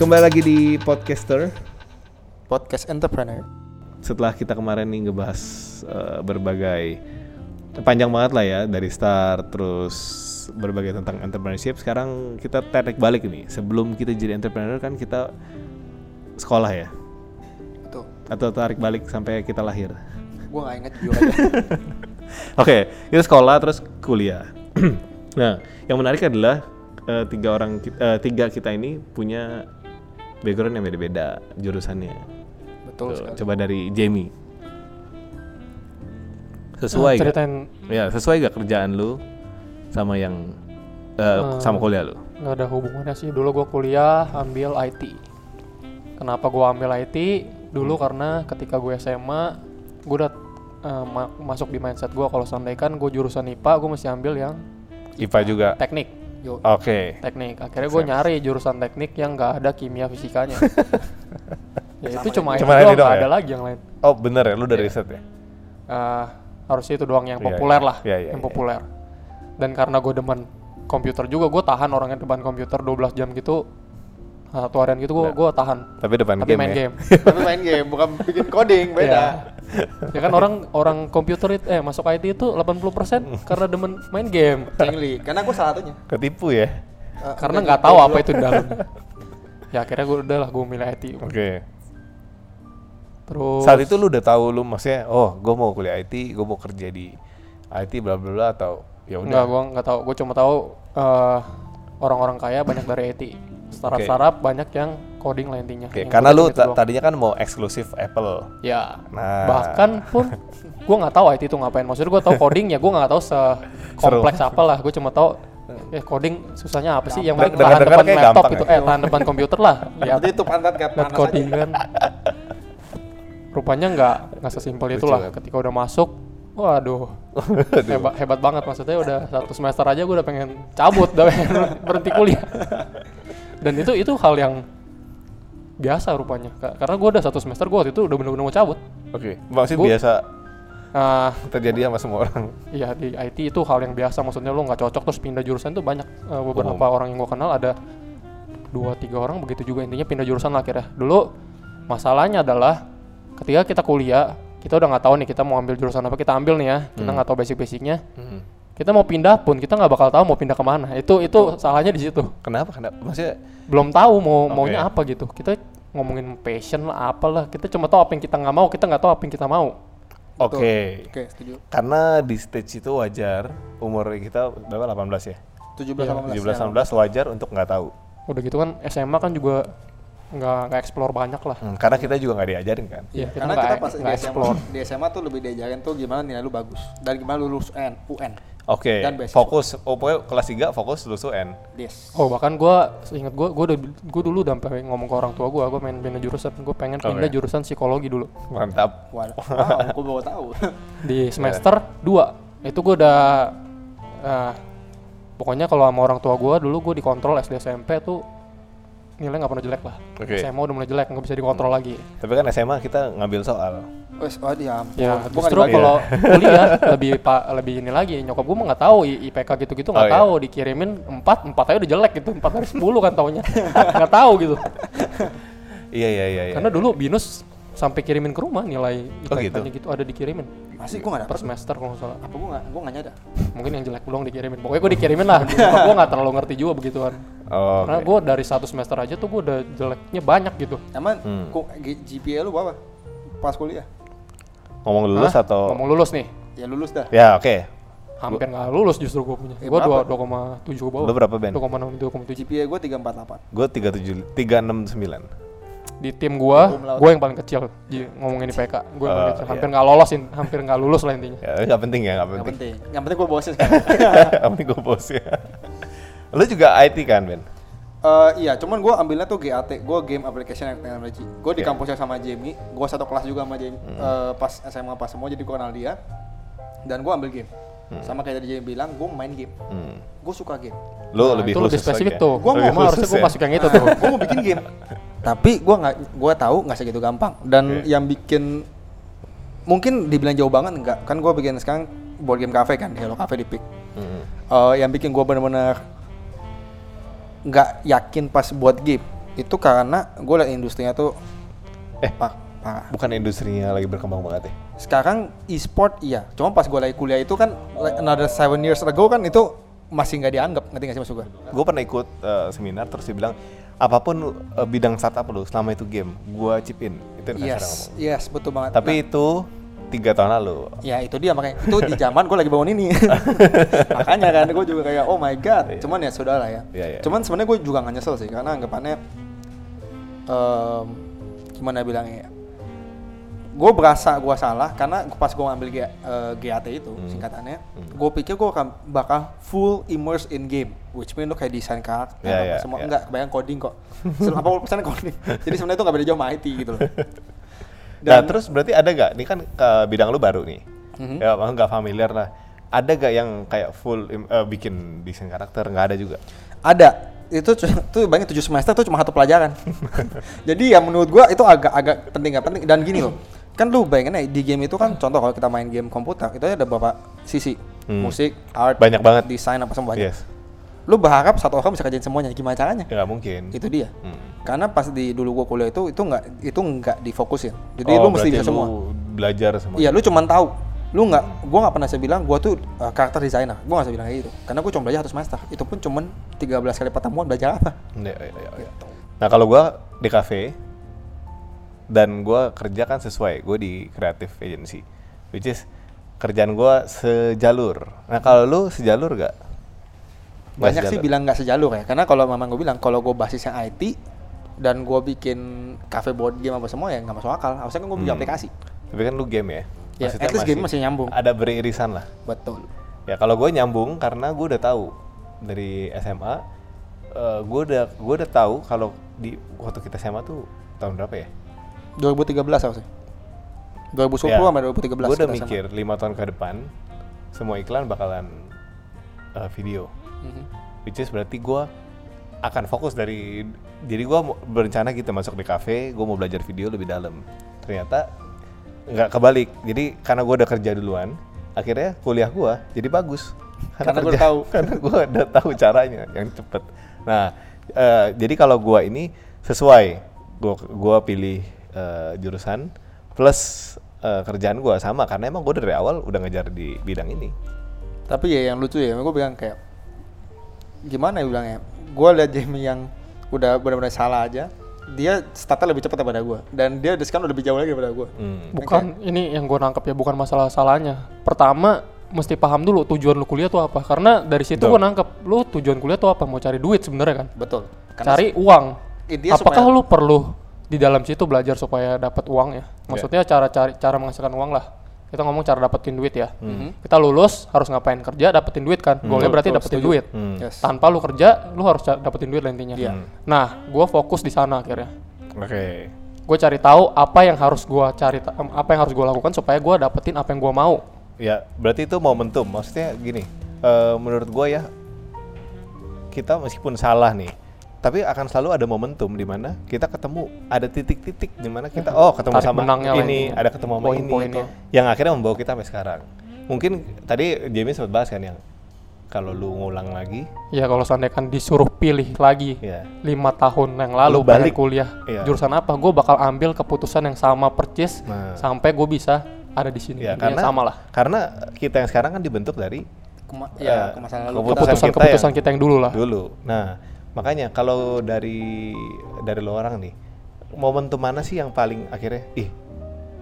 kembali lagi di podcaster. Podcast entrepreneur. Setelah kita kemarin nih ngebahas eh, berbagai panjang banget lah ya dari start terus berbagai tentang entrepreneurship. Sekarang kita tarik balik nih. Sebelum kita jadi entrepreneur kan kita sekolah ya Betul. atau tarik balik sampai kita lahir. Gue gak inget aja. Oke, kita sekolah terus kuliah. nah, yang menarik adalah eh, tiga orang eh, tiga kita ini punya background yang beda-beda jurusannya. Betul Tuh, sekali. coba dari Jamie. Sesuai gak? ceritain Ya, sesuai gak kerjaan lu sama yang eh, sama kuliah lu? nggak ada hubungannya sih dulu gue kuliah ambil IT kenapa gue ambil IT dulu karena ketika gue SMA gue udah eh, ma- masuk di mindset gue kalau seandainya kan gue jurusan IPA gue mesti ambil yang IPA juga. teknik Yo. Oke. teknik akhirnya gue nyari jurusan teknik yang nggak ada kimia fisikanya ya itu cuma IT Cuma doang doang nggak ya? ada lagi yang lain Oh, bener ya lu udah riset ya? Eh, harusnya itu doang yang Iya, populer iya. lah Iya, iya, yang iya. populer dan karena gue demen komputer juga gue tahan orangnya depan komputer 12 jam gitu satu harian gitu gue Nah. gue tahan Tapi depan tapi game main ya. game Tapi main game, bukan bikin coding, beda. Iya. ya kan orang orang komputer itu eh masuk IT itu 80% karena demen main game Cengli, karena gue salah satunya. Ketipu ya. Eh, karena nggak gitu tahu dulu. apa itu di dalam ya akhirnya gue udah lah gue milih IT Oke. terus Saat itu lu udah tahu lu maksudnya, oh, gue mau kuliah IT, gue mau kerja di IT bla bla bla atau ya Enggak, udah. gue nggak tahu. Gue cuma tahu eh, orang-orang kaya banyak dari IT. Startup-startup banyak yang coding. Oke, Yang karena lu itu ta- doang. tadinya kan mau eksklusif Apple. ya Nah. bahkan pun gue nggak tahu IT itu ngapain. Maksudnya gue tahu coding ya gue nggak tahu sekompleks apa lah. Gue cuma tahu eh coding susahnya apa sih? Yang penting tahan depan laptop gampang itu, ya. eh tahan depan komputer lah. Ya, itu pantat kayak panas coding aja. kan. Rupanya nggak nggak sesimpel itulah. kan? Ketika udah masuk, waduh hebat hebat banget maksudnya udah satu semester aja gue udah pengen cabut udah pengen berhenti kuliah dan itu itu hal yang biasa rupanya Ka- karena gue udah satu semester gue waktu itu udah bener-bener mau cabut Oke, maksudnya Gua- biasa nah terjadi sama semua orang. iya di IT itu hal yang biasa maksudnya lo nggak cocok terus pindah jurusan tuh banyak Eh, beberapa Umum. orang yang gue kenal ada dua tiga orang begitu juga intinya pindah jurusan lah akhirnya dulu masalahnya adalah ketika kita kuliah kita udah nggak tahu nih kita mau ambil jurusan apa kita ambil nih ya kita Hmm. nggak tahu basic-basicnya Hmm. Kita mau pindah pun kita nggak bakal tahu mau pindah ke mana itu itu salahnya di situ Kenapa? Kenapa? Maksudnya belum tahu mau Oke. maunya apa gitu kita ngomongin passion lah apalah kita cuma tahu apa yang kita nggak mau kita nggak tahu apa yang kita mau oke. Oke, setuju. Karena di stage itu wajar umur kita berapa 18 ya? 17 sama 17 18 wajar untuk nggak tahu. udah gitu kan SMA kan juga nggak nggak explore banyak lah Hmm, karena kita juga nggak diajarin kan. Iya, kita Karena kita pas di nggak SMA, explore di SMA tuh lebih diajarin tuh gimana nilai lu bagus dan gimana lu lulus UN, UN. Oke, Dan beasiswa. fokus. Oh, pokoknya kelas 3 fokus lulus UN. Yes. oh bahkan gue inget gue gue udah gue dulu udah sampai ngomong ke orang tua gue gue pengen pindah jurusan gue pengen pindah jurusan psikologi dulu Mantap. Wow, wow gue baru tahu. di semester 2 itu gue udah eh, pokoknya kalau sama orang tua gue dulu gue dikontrol SD SMP tuh nilai nggak pernah jelek lah Oke. SMA udah mulai jelek nggak bisa dikontrol lagi Tapi kan SMA kita ngambil soal. Wes, oh dia ampun. ya Gua nggak justru kalau kuliah lebih pak lebih ini lagi nyokap gue mah nggak tahu IPK gitu-gitu nggak Oh, iya. tahu dikirimin 4 4 aja udah jelek gitu 4 dari 10 kan taunya nggak tahu gitu Iya iya iya. iya. karena dulu binus sampai kirimin ke rumah nilai Oh, IPK-nya gitu? gitu ada dikirimin Masih gue nggak per dapet. semester kalau nggak salah Apa gue nggak gue nggak nyadar. mungkin yang jelek belum dikirimin pokoknya gue dikirimin lah gue nggak terlalu ngerti juga begituan Oh, karena gue dari satu semester aja tuh gue udah jeleknya banyak gitu Emang Hmm. GPA lu berapa? Pas kuliah? Ngomong lulus Hah? atau ngomong lulus nih Ya lulus dah. Ya, oke. hampir nggak lulus justru gue punya Eh, gue dua dua koma tujuh ke bawah Lu berapa, Ben? dua koma enam dua koma tujuh GPA gue 348. Gue 37 369. di tim gue gue yang paling kecil di ngomongin IPK gue yang paling Oh, kecil iya. hampir nggak lolosin hampir nggak lulus lah intinya Ya, nggak penting ya, nggak penting. penting. Yang penting gue bosen sekarang. Yang penting gue bos ya. Lu juga IT kan, Ben? Eh, iya, cuman gue ambilnya tuh GAT, gue Game Application and Technology. Gue di Oke. kampusnya sama Jamie, gue satu kelas juga sama Jamie. Eh, pas SMA pas semua, jadi gue kenal dia. Dan gue ambil game. Sama kayak tadi Jamie bilang, gue main game. Hmm. Gue suka game. Lu Nah, lebih itu lebih spesifik ya? tuh Gua gue mau harusnya gue ya? masuk yang itu tuh gue mau bikin game. Tapi gue nggak, gue tahu nggak segitu gampang. Dan Oke. yang bikin mungkin dibilang jauh banget enggak. Kan gue bikin sekarang board game cafe kan, di Hello Cafe di Pick. Hmm. Eh, yang bikin gue bener-bener nggak yakin pas buat game itu karena gue liat industrinya tuh Eh. pak parah. Bukan industrinya lagi berkembang banget ya? Sekarang e-sport iya, cuma pas gue lagi kuliah itu kan like another seven years ago kan itu masih nggak dianggap, ngerti nggak sih maksud gue? Gue pernah ikut eh, seminar terus dia bilang apa pun eh, bidang startup lu selama itu game, gue chip in. Itu yang Yes, yes betul banget. Tapi itu tiga tahun lalu. Ya itu dia makanya itu di zaman gue lagi bangun ini. makanya kan gue juga kayak oh my god. Iya. Cuman ya sudah lah ya. Iya, iya. Cuman sebenarnya gue juga nggak nyesel sih karena anggapannya em, gimana bilangnya ya. Gue berasa gue salah karena pas gue ngambil G, eh, GAT itu Hmm. singkatannya, gue pikir gue akan bakal full immerse in game, which mean lo kayak desain karakter, apa iya, semua iya. enggak kebayang coding kok. Apa persen coding. Jadi sebenarnya itu nggak beda jauh sama IT gitu loh. Nah terus berarti ada gak? Ini kan ke bidang lu baru nih. Mhm. Ya nggak familiar lah. Ada gak yang kayak full eh, bikin desain karakter? Nggak ada juga. Ada. Itu tuh banyak tujuh semester tuh cuma satu pelajaran. Jadi ya menurut gua itu agak agak penting gak penting dan gini loh. Kan lu bayangin aja di game itu kan contoh kalau kita main game komputer itu ada beberapa sisi. Hmm. Musik, art, Banyak banget. desain apa semua banyak. Yes. Lu berharap satu orang bisa kerjain semuanya. Gimana caranya? Ya nggak mungkin. Itu dia. Hmm. Karena pas di dulu gua kuliah itu itu nggak itu nggak difokusin. Jadi Oh, lu mesti bisa semua. belajar semua. Iya, lu cuman tahu. Lu nggak, gua nggak pernah saya bilang gua tuh uh, karakter desainer. Gua nggak bisa bilang kayak gitu. Karena gua cuma belajar satu semester. Itu pun cuman 13 kali pertemuan belajar apa? Iya, iya. Gitu. Nah kalau gua di cafe dan gua kerja kan sesuai, gue di creative agency, which is kerjaan gua sejalur. Nah kalau lu sejalur gak? Banyak sih bilang nggak sejalur ya. Karena kalau memang gue bilang kalau gue basisnya IT dan gue bikin cafe board game apa semua ya nggak masuk akal. Harusnya kan gue bikin Hmm. aplikasi. Tapi kan lu game ya. Ya, Maksudnya at least game masih nyambung. Ada beririsan lah. Betul. Ya kalau gue nyambung karena gue udah tahu dari SMA, eh gue udah gue udah tahu kalau di waktu kita SMA tuh tahun berapa ya? 2013 harusnya. 2010 Ya, sama 2013. Gue udah mikir lima tahun ke depan semua iklan bakalan eh, video. Mhm. Which is berarti gue akan fokus dari jadi gue berencana gitu masuk di cafe, gue mau belajar video lebih dalam. Ternyata nggak kebalik. Jadi karena gue udah kerja duluan, akhirnya kuliah gue jadi bagus. Karena gua udah tahu. karena gue udah tahu caranya yang cepet. Nah, eh, jadi kalau gue ini sesuai, gue gua pilih eh, jurusan plus eh, kerjaan gue sama karena emang gue dari awal udah ngejar di bidang ini. Tapi ya yang lucu ya, gue bilang kayak gimana ya bilangnya? Gue liat Jamie yang udah benar-benar salah aja, dia startnya lebih cepat daripada gue, dan dia sekarang udah lebih jauh lagi daripada gue. Hmm. Bukan ini yang gue nangkep ya bukan masalah salahnya. Pertama mesti paham dulu tujuan lu kuliah tuh apa. Karena dari situ gue nangkep lu tujuan kuliah tuh apa? Mau cari duit sebenarnya kan? Betul. Karena cari uang. intinya Apakah supaya- lu perlu di dalam situ belajar supaya dapat uang ya? Maksudnya cara cari cara menghasilkan uang lah. Kita ngomong cara dapetin duit ya. Kita lulus harus ngapain kerja dapetin duit kan? Goalnya Betul, berarti dapetin setuju. duit. Hmm. Yes. Tanpa lu kerja, lu harus dapetin duit lah intinya. Iya. Nah, gue fokus di sana akhirnya. Oke. Gue cari tahu apa yang harus gua cari, apa yang harus gue lakukan supaya gue dapetin apa yang gue mau. Ya, berarti itu momentum. Maksudnya gini, eh, menurut gue ya, kita meskipun salah nih, tapi akan selalu ada momentum di mana kita ketemu ada titik-titik di mana kita oh ketemu Tarik sama ini, ada ketemu sama ini, Poin-poinnya. yang akhirnya membawa kita sampai sekarang. Mungkin tadi Jamie sempat bahas kan yang kalau lu ngulang lagi, Ya kalau seandainya kan disuruh pilih lagi ya lima tahun yang lalu Lu balik. kuliah Iya. jurusan apa, gue bakal ambil keputusan yang sama percis Nah. sampai gue bisa ada di sini. ya karena sama lah. karena kita yang sekarang kan dibentuk dari Kema- Eh, ya, ke masa lalu. keputusan Kita- kita Keputusan-keputusan yang- kita yang dulu lah. dulu. Nah, makanya kalau dari dari lo orang nih, momentum mana sih yang paling akhirnya, ih,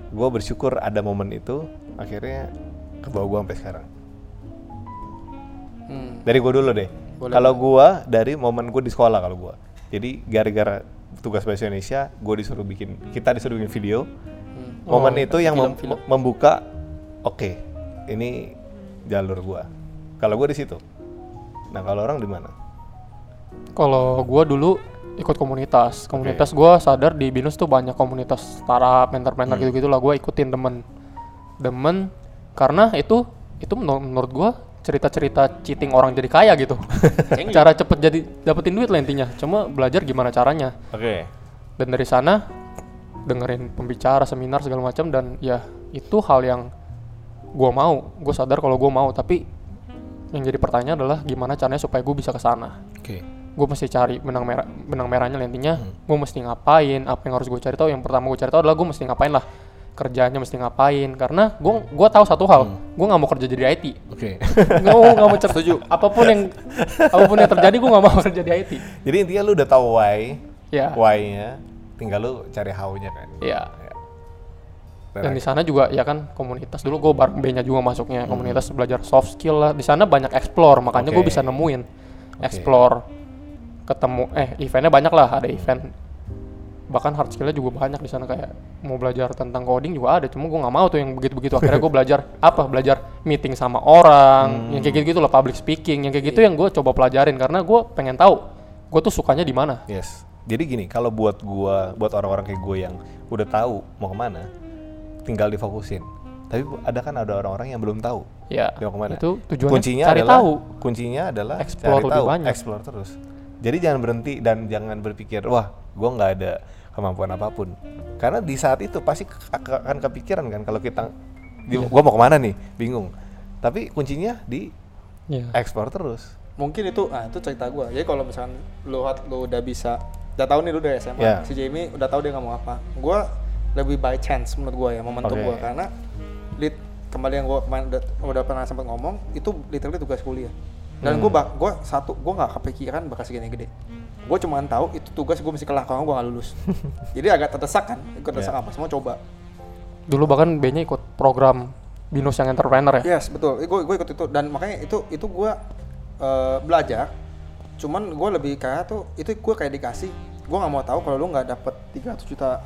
gue bersyukur ada momen itu, akhirnya ke bawah gue sampai sekarang. Hmm. Dari gue dulu deh. Kalau gue dari momen gue di sekolah kalau gue, jadi gara-gara tugas bahasa Indonesia, gue disuruh bikin, kita disuruh bikin video. Hmm. Momen Oh, itu yang mem- film-film. membuka, oke, ini jalur gue. Kalau gue di situ. Nah kalau orang di mana? Kalau gue dulu ikut komunitas, komunitas gue sadar di binus tuh banyak komunitas startup, mentor-mentor Hmm. gitu-gitu lah. Gue ikutin demen, demen karena itu itu menur- menurut gue cerita-cerita cheating orang jadi kaya gitu. Cara cepet jadi dapetin duit lah intinya. Cuma belajar gimana caranya. Oke. Dan dari sana dengerin pembicara, seminar segala macam dan ya itu hal yang gue mau. Gue sadar kalau gue mau, tapi yang jadi pertanyaan adalah gimana caranya supaya gue bisa ke sana. Oke. Gue mesti cari benang merah benang merahnya intinya. Hmm. gue mesti ngapain? Apa yang harus gue cari tahu? Yang pertama gue cari tahu adalah gue mesti ngapain lah. Kerjanya mesti ngapain? Karena gue gua tahu satu hal Hmm. gue nggak mau kerja jadi IT Oke. nggak mau nggak mau setuju. apa pun yang apa pun yang terjadi gue nggak mau kerja di IT Jadi intinya lu udah tahu why, ya. why-nya, tinggal lu cari how-nya kan. ya. Dan dan di sana juga ya kan komunitas. Dulu gue bareng B-nya juga masuknya. Komunitas belajar soft skill lah. Di sana banyak explore makanya gue Oke. bisa nemuin. Explore ketemu eh eventnya banyak lah ada event bahkan hard skillnya juga banyak di sana kayak mau belajar tentang coding juga ada cuma gue nggak mau tuh yang begitu begitu akhirnya gue belajar apa belajar meeting sama orang yang kayak gitu gitu lah public speaking yang kayak gitu yang gue coba pelajarin karena gue pengen tahu gue tuh sukanya di mana Yes. Jadi gini, kalau buat gua, buat orang-orang kayak gue yang udah tahu mau ke mana, tinggal difokusin. Tapi ada kan ada orang-orang yang belum tahu ya mau ke mana. itu tujuannya kuncinya cari adalah, tahu Kuncinya adalah Explore cari tahu, banyak. explore terus. Jadi jangan berhenti dan jangan berpikir, wah, gua nggak ada kemampuan apa pun. Karena di saat itu pasti akan kepikiran kan kalau kita, di, Iya. gua mau ke mana nih, bingung. Tapi kuncinya di ya. explore terus. mungkin itu ah itu cerita gue jadi kalau misalkan lu hat- lu udah bisa udah tahu nih lu dari SMA Ya. si Jamie udah tahu dia nggak mau apa gue lebih by chance menurut gue ya momentum Oke. gue karena lit kembali yang gue kemarin udah, udah pernah sempat ngomong itu literally tugas kuliah dan Hmm. gue bak gue satu gue nggak kepikiran bakal segini gede gue cuma tahu itu tugas gue mesti kelar kalau gue nggak lulus jadi agak terdesak kan ikut terdesak Ya. apa semua coba dulu bahkan B-nya ikut program binus yang entrepreneur ya Yes betul, gue gue ikut itu dan makanya itu itu gue eh, belajar. Cuman gue lebih kayak tuh itu gue kayak dikasih. Gue nggak mau tahu kalau lu nggak dapet 300 juta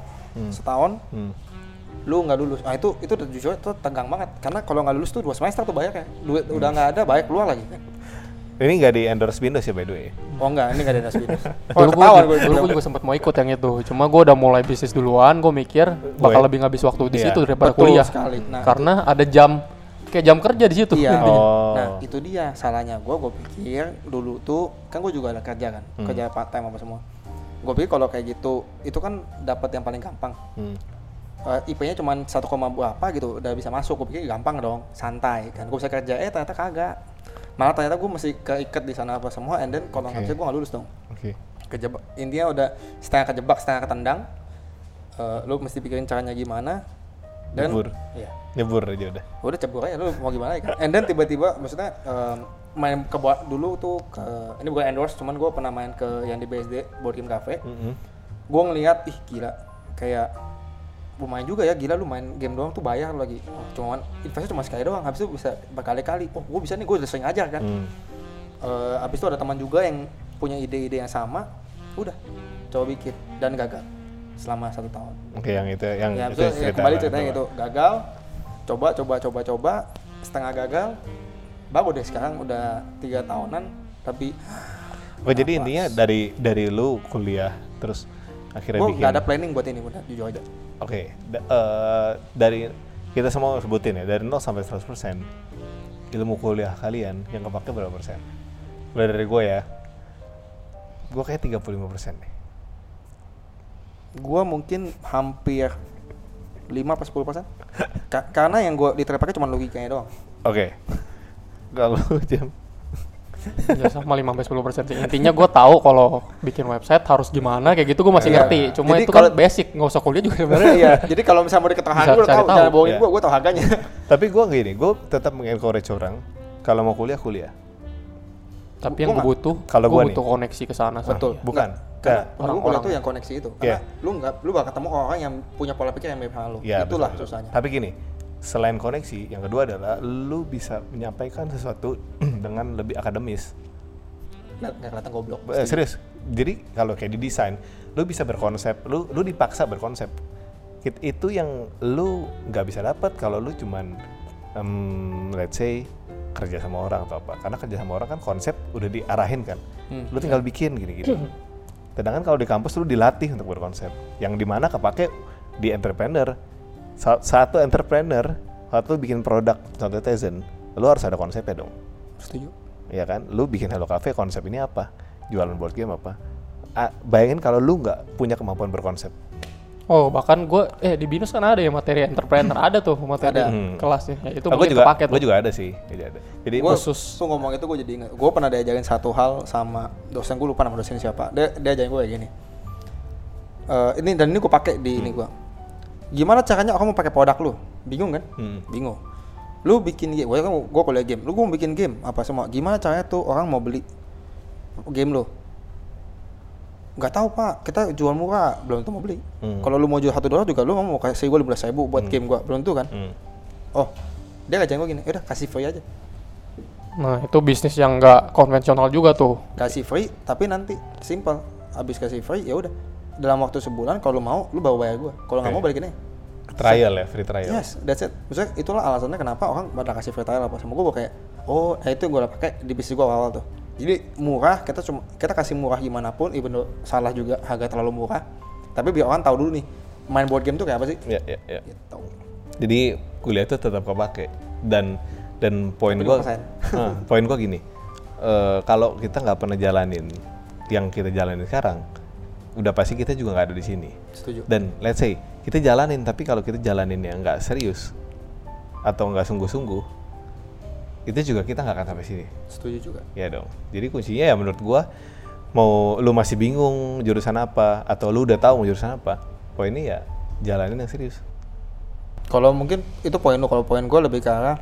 setahun, Hmm. lu nggak lulus. Nah itu itu jujur itu tegang banget karena kalau nggak lulus tuh dua semester tuh bayar ya. Duit udah nggak ada bayar keluar lagi. Ini nggak di endorse Windows ya by the way. Oh enggak, ini nggak ada nasib. Oh dulu gue gue. dulu gua juga sempat mau ikut yang itu cuma gue udah mulai bisnis duluan gue mikir bakal Gue- lebih ngabis waktu di Iya. situ daripada Betul kuliah sekali. Nah, karena ada jam kayak jam kerja di situ Iya. Oh. Nah itu dia salahnya gue. Gue pikir dulu tuh kan gue juga ada kerja kan, Hmm. kerja part time apa semua. Gue pikir kalau kayak gitu itu kan dapat yang paling gampang. Hmm. Eh, IP-nya cuma 1, berapa gitu udah bisa masuk. Gue pikir gampang dong, santai kan. Gue bisa kerja, eh ternyata kagak. Malah ternyata gue mesti keikat di sana apa semua, and then kalau nggak Oke. bisa gue nggak lulus dong. Oke. Kejebak. Intinya udah setengah kejebak, setengah ketendang. Eh, lu mesti pikirin caranya gimana. Dan Nyebur. Iya Nyebur aja udah. udah cebur aja lu mau gimana ya kan and then tiba-tiba maksudnya em, main ke dulu tuh ke ini bukan endorse cuman gue pernah main ke yang di BSD board game cafe Mhm. gue ngeliat ih gila kayak lumayan juga ya gila lu main game doang tuh bayar lagi oh, cuman investnya cuma sekali doang habis itu bisa berkali-kali oh gue bisa nih gue udah sering ajar kan Hmm. Eh, habis itu ada teman juga yang punya ide-ide yang sama udah coba bikin dan gagal selama satu tahun Oke yang itu yang ya itu betul ya, cerita kembali yang ceritanya itu. gitu gagal coba coba coba coba setengah gagal baru deh sekarang udah tiga tahunan tapi Oh jadi intinya dari dari lu kuliah terus akhirnya gue bikin. nggak ada planning buat ini udah jujur aja Oke, da- eh, dari kita semua sebutin ya dari 0 sampai 100% ilmu kuliah kalian yang kepake berapa persen? Mulai dari gue ya, gue kayak 35 persen nih. gue mungkin hampir 5 apa 10 persen. Ka- karena yang gue diterapkan cuma logikanya doang. Oke, kalau jam ya sama 5 sampai 10 persen sih intinya gue tahu kalau bikin website harus gimana kayak gitu gue masih Iya. ngerti cuma Jadi itu kan kalau- basic nggak usah kuliah juga sebenarnya iya jadi kalau misalnya mau harga gue tahu. jangan bohongin Iya. gue gue tau harganya tapi gue gini, gue tetap mengencourage orang kalau mau kuliah kuliah. tapi Gua yang gue butuh Kalau gue gua butuh koneksi ke sana San. betul bukan. Nggak, karena orang kuliah Orang-orang. tuh yang koneksi itu Iya. karena lu nggak lu bakal ketemu orang yang punya pola pikir yang mirip sama lu Ya, itulah betul. susahnya Tapi gini, selain koneksi, yang kedua adalah lu bisa menyampaikan sesuatu dengan lebih akademis. nggak nggak kelihatan goblok Eh, serius. Jadi kalau kayak di desain, lu bisa berkonsep, lu lu dipaksa berkonsep. It- itu yang lu nggak bisa dapat kalau lu cuman em, let's say kerja sama orang atau apa. Karena kerja sama orang kan konsep udah diarahin kan. Hmm. Lu tinggal bikin gini-gini. Sedangkan kalau di kampus lu dilatih untuk berkonsep. Yang di mana kepake di entrepreneur. Sa- Satu entrepreneur, satu bikin produk, contoh Tizen, lu harus ada konsepnya dong setuju ya kan lu bikin Hello Cafe konsep ini apa jualan board game apa Ah, bayangin kalau lu nggak punya kemampuan berkonsep Oh bahkan gue eh di binus kan ada ya materi entrepreneur ada tuh materi Ada. Hmm. kelasnya. Ya, itu Aku mungkin juga, gue juga ada sih. Jadi ada. Jadi Gue khusus. tuh ngomong itu gue jadi ingat. Gue pernah diajarin satu hal sama dosen gue lupa nama dosen siapa. Dia dia ajarin gue kayak gini. Eh, ini dan ini gue pakai di ini gue. Gimana caranya orang mau pakai produk lu? Bingung kan? Hmm. Bingung. Lu bikin game, gue kan gue kuliah game. Lu gue mau bikin game apa semua? Gimana caranya tuh orang mau beli game lu? Gak tahu pak, kita jual murah, belum tentu mau beli. Hmm. Kalau lu mau jual satu dolar juga lu mau kasih gue lima ribu buat game gue, belum tentu kan? Hmm. Oh, dia ngajarin gue gini, udah kasih free aja. Nah itu bisnis yang nggak konvensional juga tuh. kasih free tapi nanti simple habis kasih free ya udah dalam waktu sebulan kalau lu mau lu bawa bayar gua kalau nggak Oke. mau balikin aja Trial ya, free trial. yes that's it maksudnya itulah alasannya kenapa orang pada kasih free trial apa sama gua gua kayak oh nah itu gua pakai di bisnis gua awal tuh jadi murah kita cuma kita kasih murah gimana pun even though salah juga harga terlalu murah tapi biar orang tahu dulu nih main board game tuh kayak apa sih Ya, ya, ya. gitu Jadi kuliah itu tetap kepake dan dan poin gua 75%. Nah, poin gua gini. eh, kalau kita nggak pernah jalanin yang kita jalanin sekarang, udah pasti kita juga nggak ada di sini. setuju Dan let's say kita jalanin tapi kalau kita jalaninnya nggak serius atau nggak sungguh-sungguh, itu juga kita nggak akan sampai sini. setuju juga Ya dong. Jadi kuncinya ya menurut gua mau lu masih bingung jurusan apa atau lu udah tahu mau jurusan apa, poinnya ya jalanin yang serius. Kalau mungkin itu poin lu, kalau poin gue lebih ke arah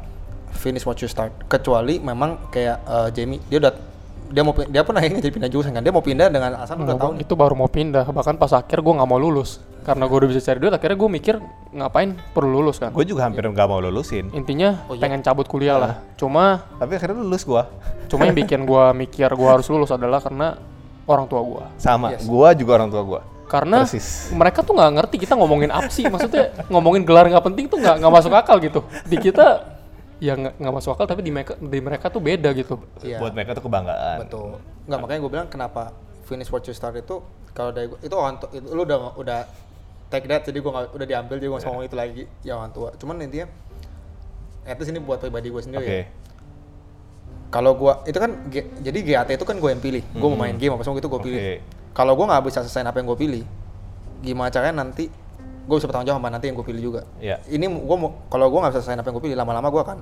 finish what you start. Kecuali memang kayak eh, Jamie, dia udah dia mau dia pun akhirnya jadi pindah jurusan kan. Dia mau pindah dengan alasan udah Nggak, tahu nih. itu baru mau pindah. Bahkan pas akhir gue nggak mau lulus karena gue udah bisa cari duit. Akhirnya gue mikir ngapain perlu lulus kan. Gue juga hampir nggak mau lulusin, Intinya Oh, iya. pengen cabut kuliah lah. Cuma tapi akhirnya lulus gua. cuma yang bikin gue mikir gue harus lulus adalah karena orang tua gue. Sama, Yes. gua juga orang tua gua. Karena Persis. mereka tuh nggak ngerti kita ngomongin apa sih. Maksudnya ngomongin gelar nggak penting tuh nggak nggak masuk akal gitu. Di kita ya nggak nggak masuk akal tapi di mereka di mereka tuh beda gitu. Iya. Buat mereka tuh kebanggaan. Betul. Enggak makanya gue bilang kenapa finish what you start itu kalau dari gua, itu orang tua, itu lu udah udah take that jadi gue udah diambil jadi gue nggak usah ngomong itu lagi ya orang tua. Cuman intinya at least ini buat pribadi gue sendiri Oke. ya. Kalau gua itu kan G- jadi GAT itu kan gue yang pilih. Gue mau main game apa semua itu gue pilih. Oke. Kalau gue nggak bisa selesai apa yang gue pilih, gimana caranya nanti gue bisa bertanggung jawab sama nanti yang gue pilih juga. Iya. Ini gue mau kalau gue nggak bisa selesai apa yang gue pilih, lama-lama gue akan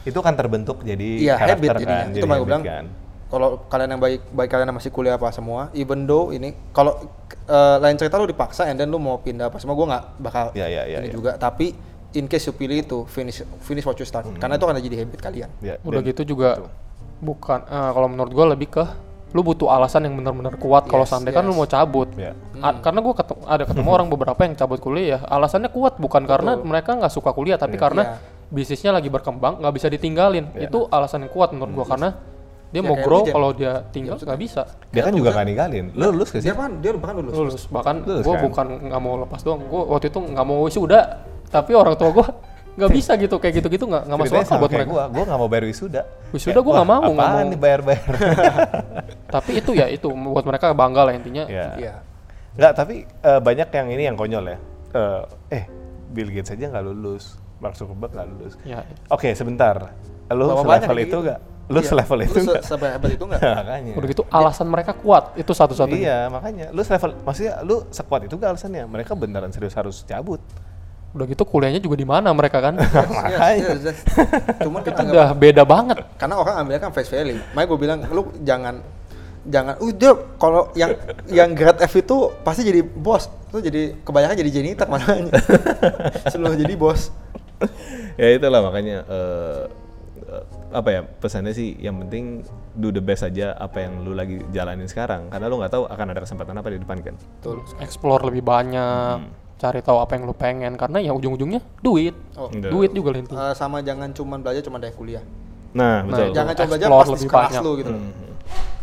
Itu kan terbentuk jadi Iya habit jadinya. kan, itu jadi makanya gue bilang. kan. Kalau kalian yang baik, baik kalian yang masih kuliah apa semua, even though ini kalau eh, lain cerita lu dipaksa and then lu mau pindah apa semua, gue nggak bakal Iya, iya, iya, ini iya. juga. Tapi in case you pilih itu finish finish what you start, Hmm. karena itu akan jadi habit kalian. Ya, Udah gitu juga bukan eh, kalau menurut gue lebih ke lu butuh alasan yang benar-benar kuat kalau Yes, seandainya kan lu yes. mau cabut. Ya. A- karena gue ada ketemu orang beberapa yang cabut kuliah, alasannya kuat bukan karena mereka nggak suka kuliah, tapi karena Iya. bisnisnya lagi berkembang nggak bisa ditinggalin. Itu alasan yang kuat menurut gue karena dia Ya, mau grow kalau dia tinggal nggak bisa. Dia kan juga nggak ninggalin. Lu lulus ke sih? Dia kan dia bahkan lulus. Lulus bahkan gue kan? bukan nggak mau lepas doang, gue waktu itu nggak mau wisuda, tapi orang tua gue nggak bisa gitu kayak gitu-gitu nggak nggak masuk akal buat mereka. gua, gua nggak mau bayar wisuda. Wisuda gua nggak mau, nggak mau. nih bayar-bayar. Tapi itu ya itu buat mereka bangga lah intinya. ya. Iya. Nggak, tapi eh, banyak yang ini yang konyol ya. Eh, eh, Bill Gates aja nggak lulus, Mark Zuckerberg nggak lulus. Ya, Oke, sebentar. Lu Bapak banyak selevel itu gitu. nggak? Lu Iya. selevel itu Lu se- nggak? sehebat itu nggak? makanya. udah gitu alasan mereka kuat itu satu-satunya. Iya, makanya. Lu selevel, maksudnya lu sekuat itu gak alasannya? Mereka beneran serius harus cabut. Udah gitu kuliahnya juga di mana mereka kan? Yes, yes, yes. Cuman kita udah beda banget. karena orang ambilnya kan face value. Makanya gue bilang lu jangan jangan uh dia kalau yang yang grade F itu pasti jadi bos. Itu jadi kebanyakan jadi janitor makanya. Sebelum jadi bos. ya itulah makanya eh, eh, apa ya pesannya sih yang penting do the best aja apa yang lu lagi jalanin sekarang karena lu nggak tahu akan ada kesempatan apa di depan kan Betul. Explore lebih banyak, cari tahu apa yang lu pengen karena ya ujung-ujungnya duit. Oh. Udah. Duit juga lah intinya. Eh, sama jangan cuman belajar cuma dari kuliah. nah Nah, betul. Jangan coba belajar pas di lebih kelas banyak. lu gitu. Mhm.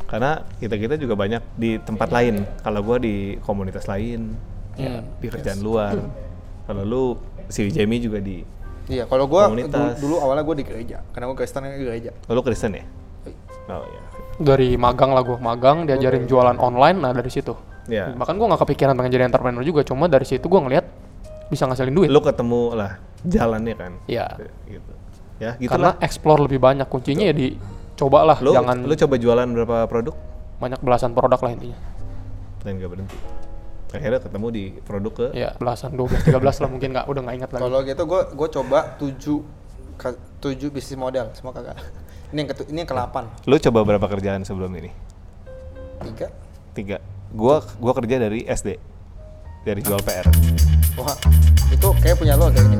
karena kita kita juga banyak di tempat lain kalau gua di komunitas lain ya, Hmm. di kerjaan luar kalau lu si Jamie juga di Iya, kalau gua dulu, Komunitas. dulu awalnya gua di gereja, karena gua Kristen di gereja. oh, lu Kristen ya oh iya Dari magang lah gue magang diajarin jualan online, nah dari situ yeah. bahkan gue gak kepikiran pengen jadi entrepreneur juga cuma dari situ gue ngeliat bisa ngasilin duit. Lo ketemu lah jalannya kan? Iya. Yeah. gitu. Ya gitu karena lah. explore lebih banyak kuncinya ya Betul. ya dicoba lah lu, jangan lu coba jualan berapa produk? Banyak belasan produk lah intinya. Dan gak berhenti? Akhirnya ketemu di produk ke? Ya belasan dua belas tiga belas lah mungkin nggak udah nggak ingat lagi. Kalau gitu gue gue coba tujuh tujuh bisnis model semua kagak. Ini yang ke ini yang ke delapan. Lu coba berapa kerjaan sebelum ini? Tiga. Tiga gua gua kerja dari SD dari jual PR wah itu kayak punya lo kayaknya